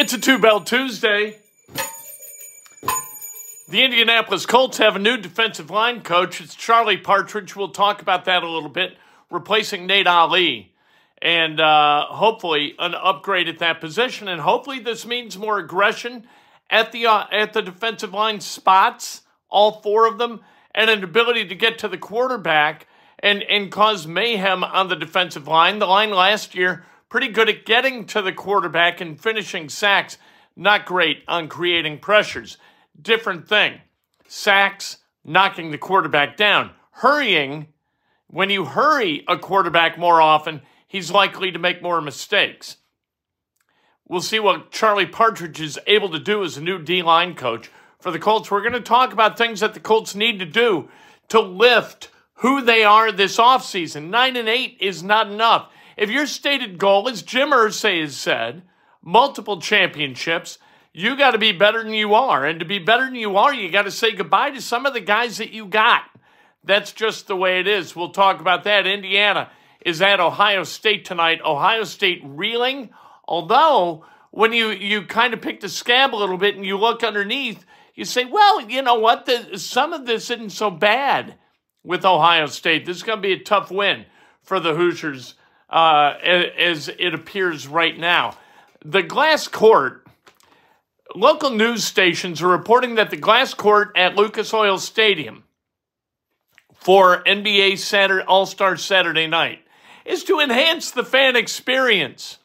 It's a two bell Tuesday. The Indianapolis Colts have a new defensive line coach. It's Charlie Partridge. We'll talk about that a little bit, replacing Nate Ollie, and uh, hopefully an upgrade at that position. And hopefully this means more aggression at the uh, at the defensive line spots, all four of them, and an ability to get to the quarterback and and cause mayhem on the defensive line. The line last year pretty good at getting to the quarterback and finishing sacks, not great on creating pressures. Different thing. Sacks, knocking the quarterback down. Hurrying, when you hurry a quarterback more often, he's likely to make more mistakes. We'll see what Charlie Partridge is able to do as a new D line coach for the Colts. We're going to talk about things that the Colts need to do to lift who they are this offseason. Nine and eight is not enough. If your stated goal, as Jim Irsay has said, multiple championships, you got to be better than you are. And to be better than you are, you got to say goodbye to some of the guys that you got. That's just the way it is. We'll talk about that. Indiana is at Ohio State tonight. Ohio State reeling, although when you, you kind of pick the scab a little bit and you look underneath, you say, well, you know what? The, some of this isn't so bad with Ohio State. This is going to be a tough win for the Hoosiers uh, as it appears right now. The glass court, local news stations are reporting that the glass court at Lucas Oil Stadium for NBA Saturday, All Star Saturday night is to enhance the fan experience.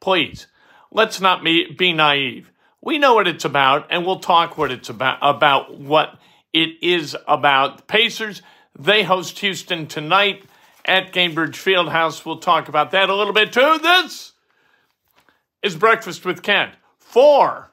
Please, let's not be naive. We know what it's about, and we'll talk what it's about about what it is about. Pacers, they host Houston tonight at Gainbridge Fieldhouse. We'll talk about that a little bit too. This is Breakfast with Kent. Four.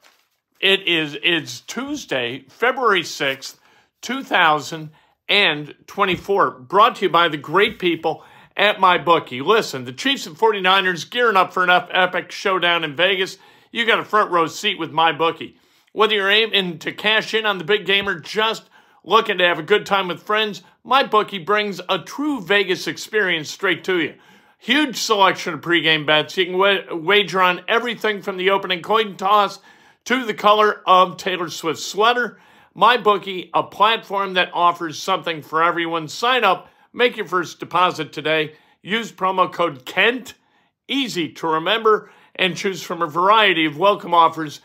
It is it's Tuesday, February 6th, 2024. Brought to you by the great people at my bookie. Listen, the Chiefs and 49ers gearing up for an epic showdown in Vegas. You got a front row seat with my bookie. Whether you're aiming to cash in on the big game or just looking to have a good time with friends, my bookie brings a true Vegas experience straight to you. Huge selection of pregame bets. You can wa- wager on everything from the opening coin toss to the color of Taylor Swift's sweater. My bookie, a platform that offers something for everyone. Sign up, make your first deposit today. Use promo code KENT, easy to remember, and choose from a variety of welcome offers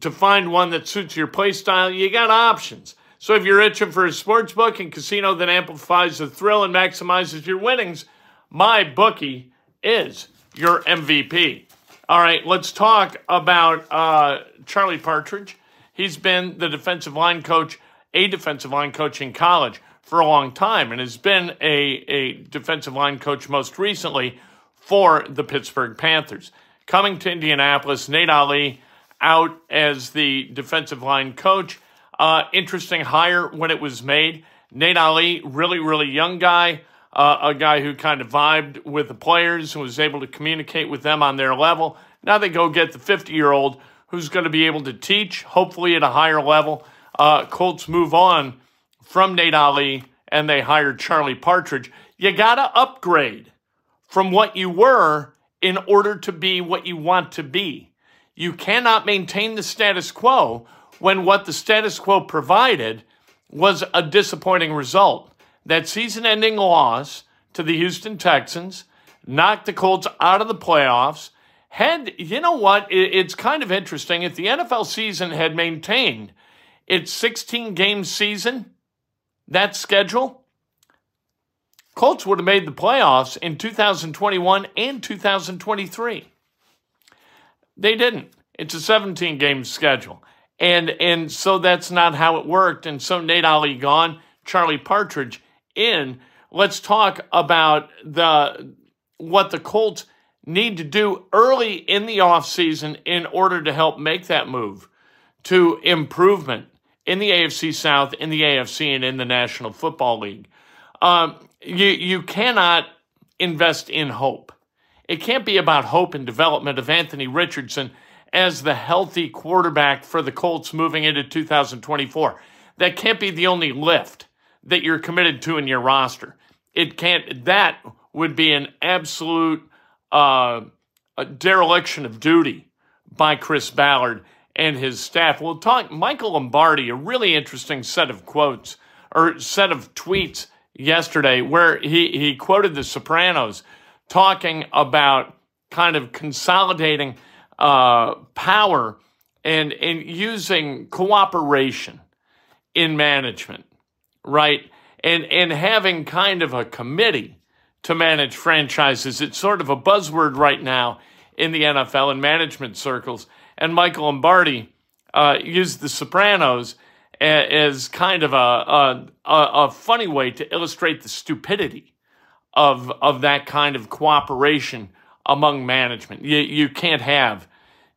to find one that suits your play style. You got options. So if you're itching for a sports book and casino that amplifies the thrill and maximizes your winnings, my bookie is your MVP. All right, let's talk about uh, Charlie Partridge. He's been the defensive line coach, a defensive line coach in college for a long time, and has been a, a defensive line coach most recently for the Pittsburgh Panthers. Coming to Indianapolis, Nate Ollie out as the defensive line coach. Uh, interesting hire when it was made. Nate Ollie, really, really young guy, uh, a guy who kind of vibed with the players and was able to communicate with them on their level. Now they go get the 50 year old who's going to be able to teach, hopefully at a higher level. Uh, Colts move on from Nate Ollie and they hire Charlie Partridge. You got to upgrade from what you were in order to be what you want to be. You cannot maintain the status quo when what the status quo provided was a disappointing result. That season ending loss to the Houston Texans knocked the Colts out of the playoffs. Had, you know what? It's kind of interesting. If the NFL season had maintained its 16 game season, that schedule, Colts would have made the playoffs in 2021 and 2023. They didn't. It's a 17 game schedule. And and so that's not how it worked. And so Nate Ollie gone, Charlie Partridge in. Let's talk about the what the Colts need to do early in the offseason in order to help make that move to improvement in the AFC South, in the AFC, and in the National Football League. Um, you you cannot invest in hope. It can't be about hope and development of Anthony Richardson as the healthy quarterback for the Colts moving into 2024. That can't be the only lift that you're committed to in your roster. It can't, that would be an absolute uh, dereliction of duty by Chris Ballard and his staff. We'll talk Michael Lombardi, a really interesting set of quotes or set of tweets yesterday where he, he quoted the Sopranos talking about kind of consolidating uh, power and, and using cooperation in management, right? And, and having kind of a committee to manage franchises. It's sort of a buzzword right now in the NFL and management circles. And Michael Lombardi uh, used The Sopranos as kind of a, a, a funny way to illustrate the stupidity of, of that kind of cooperation among management. You, you can't have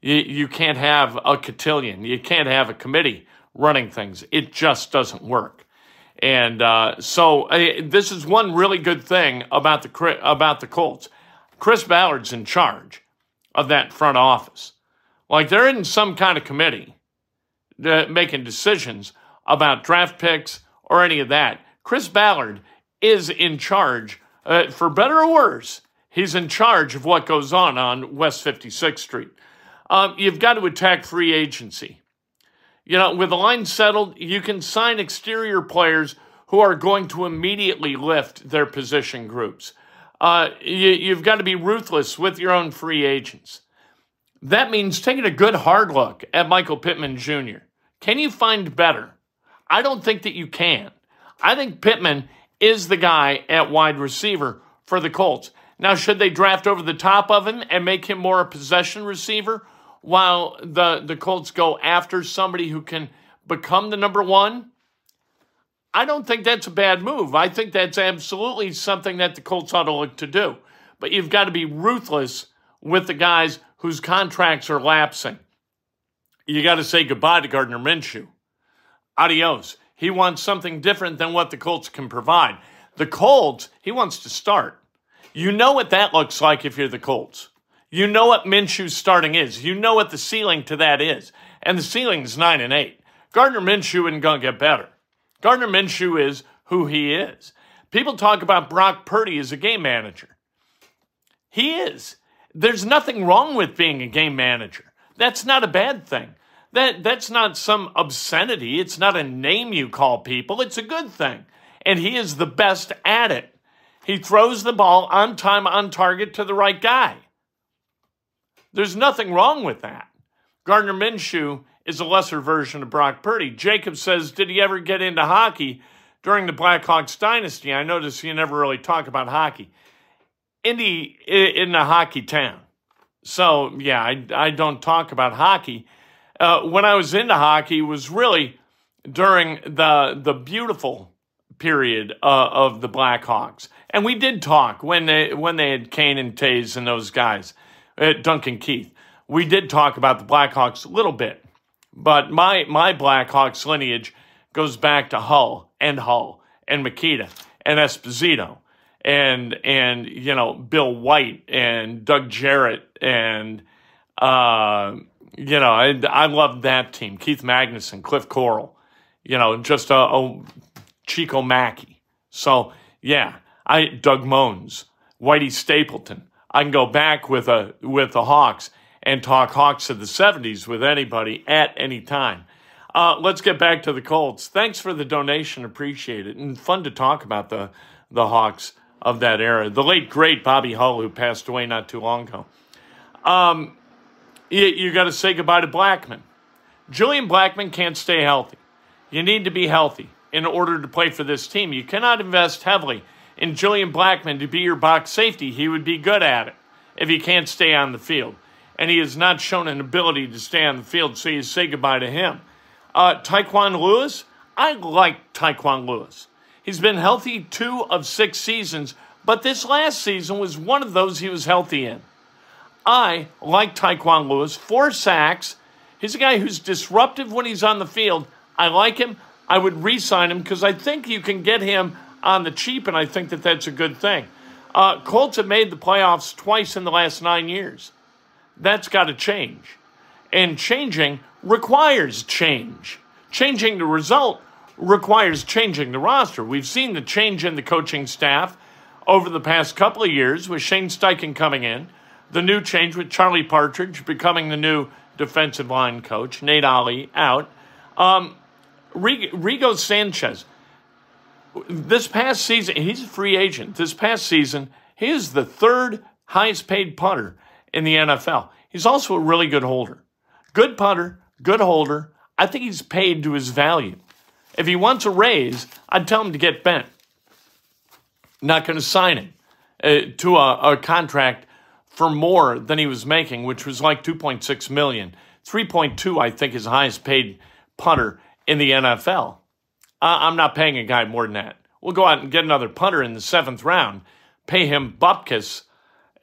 you, you can't have a cotillion. You can't have a committee running things. It just doesn't work. And uh, so uh, this is one really good thing about the about the Colts. Chris Ballard's in charge of that front office. Like they're in some kind of committee making decisions about draft picks or any of that. Chris Ballard is in charge, uh, for better or worse, he's in charge of what goes on on West 56th Street. Um, you've got to attack free agency. You know, with the line settled, you can sign exterior players who are going to immediately lift their position groups. Uh, you, you've got to be ruthless with your own free agents. That means taking a good hard look at Michael Pittman Jr. Can you find better? I don't think that you can. I think Pittman is the guy at wide receiver for the Colts. Now, should they draft over the top of him and make him more a possession receiver while the, the Colts go after somebody who can become the number one? I don't think that's a bad move. I think that's absolutely something that the Colts ought to look to do. But you've got to be ruthless with the guys whose contracts are lapsing. You got to say goodbye to Gardner Minshew. Adios. He wants something different than what the Colts can provide. The Colts, he wants to start. You know what that looks like if you're the Colts. You know what Minshew's starting is. You know what the ceiling to that is. And the ceiling is 9 and 8. Gardner Minshew isn't going to get better. Gardner Minshew is who he is. People talk about Brock Purdy as a game manager. He is. There's nothing wrong with being a game manager. That's not a bad thing. That that's not some obscenity. It's not a name you call people. It's a good thing. And he is the best at it. He throws the ball on time, on target to the right guy. There's nothing wrong with that. Gardner Minshew is a lesser version of Brock Purdy. Jacob says, Did he ever get into hockey during the Blackhawks dynasty? I notice you never really talk about hockey. Indy in a hockey town. So, yeah, I, I don't talk about hockey. Uh, when I was into hockey was really during the, the beautiful period uh, of the Blackhawks. And we did talk when they, when they had Kane and Toews and those guys, uh, Duncan Keith. We did talk about the Blackhawks a little bit. But my, my Blackhawks lineage goes back to Hull and Hull and Mikita and Esposito and and you know Bill White and Doug Jarrett and uh, you know I I loved that team. Keith Magnuson, Cliff Koroll, you know just a, a Chico Maki. So yeah, I Doug Mohns, Whitey Stapleton. I can go back with a with the Hawks and talk Hawks of the 70s with anybody at any time. Uh, let's get back to the Colts. Thanks for the donation. Appreciate it. And fun to talk about the, the Hawks of that era. The late, great Bobby Hull, who passed away not too long ago. Um, you, you got to say goodbye to Blackmon. Julian Blackmon can't stay healthy. You need to be healthy in order to play for this team. You cannot invest heavily in Julian Blackmon to be your box safety. He would be good at it if he can't stay on the field and he has not shown an ability to stay on the field, so you say goodbye to him. Uh, Tyquan Lewis, I like Tyquan Lewis. He's been healthy two of six seasons, but this last season was one of those he was healthy in. I like Tyquan Lewis, four sacks. He's a guy who's disruptive when he's on the field. I like him. I would re sign him because I think you can get him on the cheap, and I think that that's a good thing. Uh, Colts have made the playoffs twice in the last nine years. That's got to change. And changing requires change. Changing the result requires changing the roster. We've seen the change in the coaching staff over the past couple of years with Shane Steichen coming in, the new change with Charlie Partridge becoming the new defensive line coach, Nate Ollie, out. Um, Rigo Sanchez, this past season, he's a free agent. This past season, he is the third highest paid punter in the NFL. He's also a really good holder. Good punter, good holder. I think he's paid to his value. If he wants a raise, I'd tell him to get bent. Not going to sign him uh, to a, a contract for more than he was making, which was like 2.6 million. 3.2, I think, is highest paid punter in the NFL. Uh, I'm not paying a guy more than that. We'll go out and get another punter in the seventh round, pay him bupkis,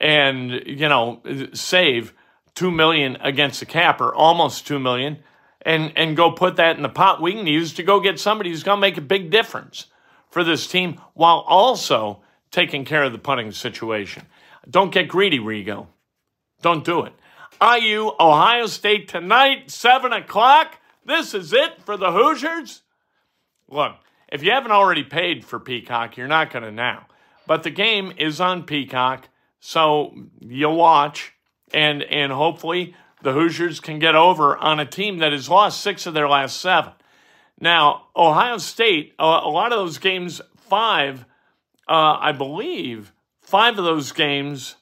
and you know save two million against the cap or almost two million, and and go put that in the pot we can use to go get somebody who's going to make a big difference for this team while also taking care of the punting situation. Don't get greedy, Rigo. Don't do it. IU, Ohio State tonight, 7 o'clock. This is it for the Hoosiers. Look, if you haven't already paid for Peacock, you're not going to now. But the game is on Peacock, so you'll watch, and, and hopefully the Hoosiers can get over on a team that has lost six of their last seven. Now, Ohio State, a, lot of those games, five, uh, I believe, five of those games,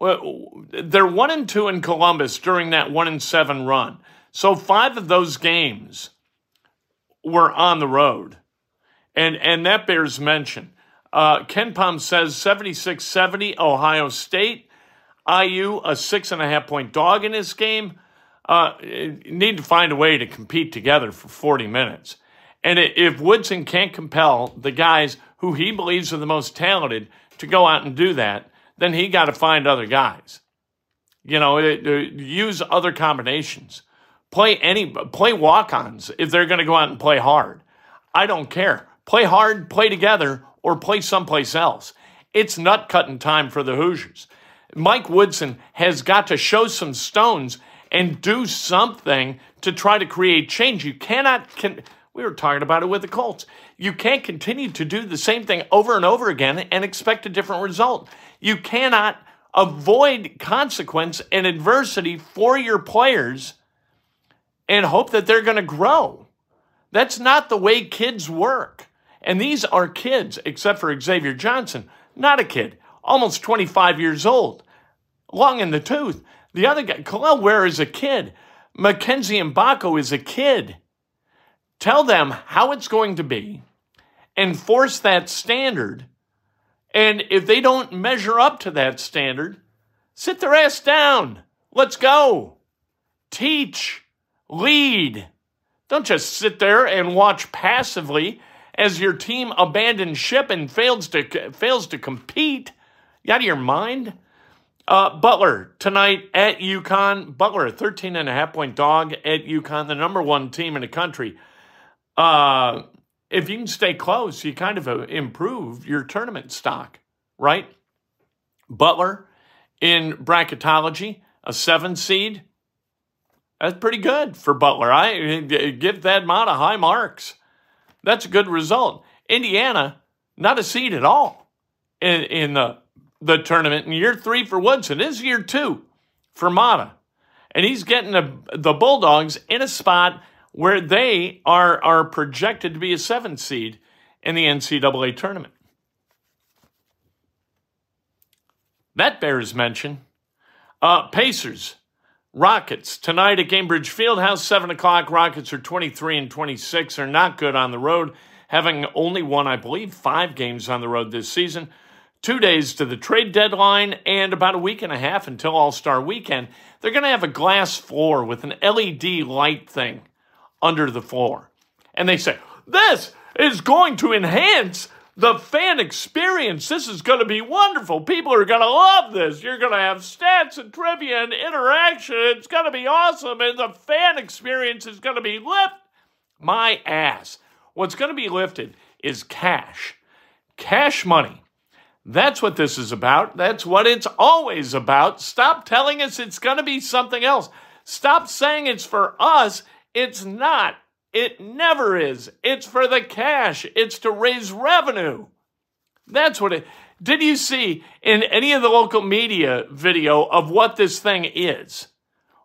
well, they're one and two in Columbus during that one and seven run. So five of those games were on the road. And, and that bears mention. Uh, KenPom says 76 70 Ohio State. IU, a six and a half point dog in this game. Uh, need to find a way to compete together for 40 minutes. And if Woodson can't compel the guys who he believes are the most talented to go out and do that, then he got to find other guys. You know, use other combinations. Play any play walk-ons if they're going to go out and play hard. I don't care. Play hard, play together, or play someplace else. It's nut cutting time for the Hoosiers. Mike Woodson has got to show some stones and do something to try to create change. You cannot. Can, we were talking about it with the Colts. You can't continue to do the same thing over and over again and expect a different result. You cannot avoid consequence and adversity for your players and hope that they're going to grow. That's not the way kids work. And these are kids, except for Xavier Johnson, not a kid, almost 25 years old, long in the tooth. The other guy, Kel'el Ware is a kid. Mackenzie Mgbako is a kid. Tell them how it's going to be, enforce that standard, and if they don't measure up to that standard, sit their ass down. Let's go. Teach lead. Don't just sit there and watch passively as your team abandons ship and fails to fails to compete. You out of your mind? Uh, Butler tonight at UConn. Butler, a 13 and a half point dog at UConn, the number one team in the country. Uh, if you can stay close, you kind of uh, improve your tournament stock, right? Butler in bracketology, a seven seed. That's pretty good for Butler. I give that of high marks. That's a good result. Indiana, not a seed at all in, in the, the tournament. In year three for Woodson, this is year two for Matta. And he's getting the, the Bulldogs in a spot where they are, are projected to be a seven seed in the NCAA tournament. That bears mention. Uh, Pacers Rockets tonight at Gainbridge Fieldhouse, 7 o'clock. Rockets are 23 and 26, are not good on the road, having only won, I believe, five games on the road this season. Two days to the trade deadline and about a week and a half until All Star weekend. They're going to have a glass floor with an LED light thing under the floor. And they say, This is going to enhance the fan experience. This is going to be wonderful. People are going to love this. You're going to have stats and trivia and interaction. It's going to be awesome. And the fan experience is going to be lift my ass. What's going to be lifted is cash, cash money. That's what this is about. That's what it's always about. Stop telling us it's going to be something else. Stop saying it's for us. It's not. It never is. It's for the cash. It's to raise revenue. That's what it. Did you see in any of the local media video of what this thing is?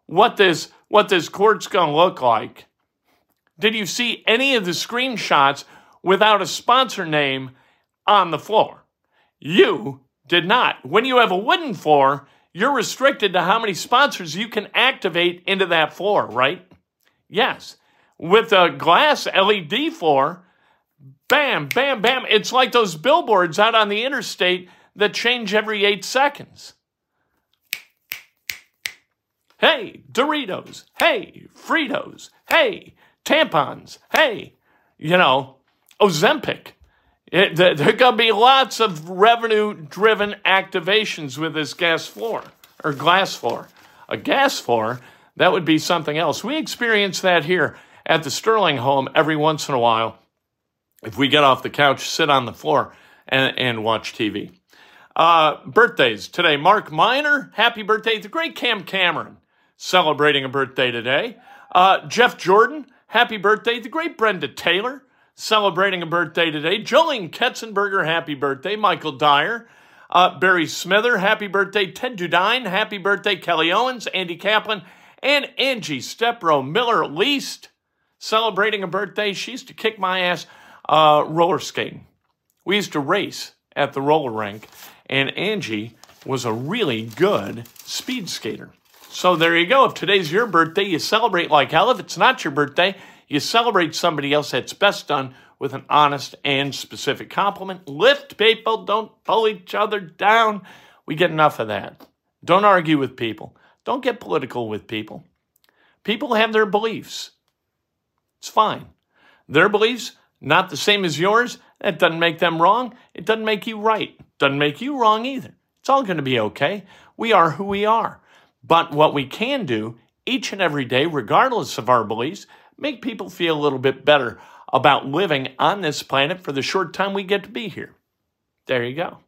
What this what this court's going to look like. Did you see any of the screenshots without a sponsor name on the floor? You did not. When you have a wooden floor, you're restricted to how many sponsors you can activate into that floor, right? Yes. With a glass LED floor, bam, bam, bam. It's like those billboards out on the interstate that change every eight seconds. Hey, Doritos. Hey, Fritos. Hey, tampons. Hey, you know, Ozempic. It, there are going to be lots of revenue driven activations with this gas floor or glass floor. A gas floor, that would be something else. We experience that here at the Sterling home every once in a while. If we get off the couch, sit on the floor and, and watch TV. Uh, birthdays today. Mark Miner, happy birthday. The great Cam Cameron, celebrating a birthday today. Uh, Jeff Jordan, happy birthday. The great Brenda Taylor, celebrating a birthday today. Jolene Ketzenberger, happy birthday. Michael Dyer, uh, Barry Smither, happy birthday. Ted Dudine, happy birthday. Kelly Owens, Andy Kaplan, and Angie Stepro Miller Least, celebrating a birthday. She used to kick my ass uh, roller skating. We used to race at the roller rink, and Angie was a really good speed skater. So there you go. If today's your birthday, you celebrate like hell. If it's not your birthday, you celebrate somebody else that's best done with an honest and specific compliment. Lift people, don't pull each other down. We get enough of that. Don't argue with people. Don't get political with people. People have their beliefs. It's fine. Their beliefs, not the same as yours. That doesn't make them wrong. It doesn't make you right. Doesn't make you wrong either. It's all going to be okay. We are who we are. But what we can do each and every day, regardless of our beliefs, make people feel a little bit better about living on this planet for the short time we get to be here. There you go.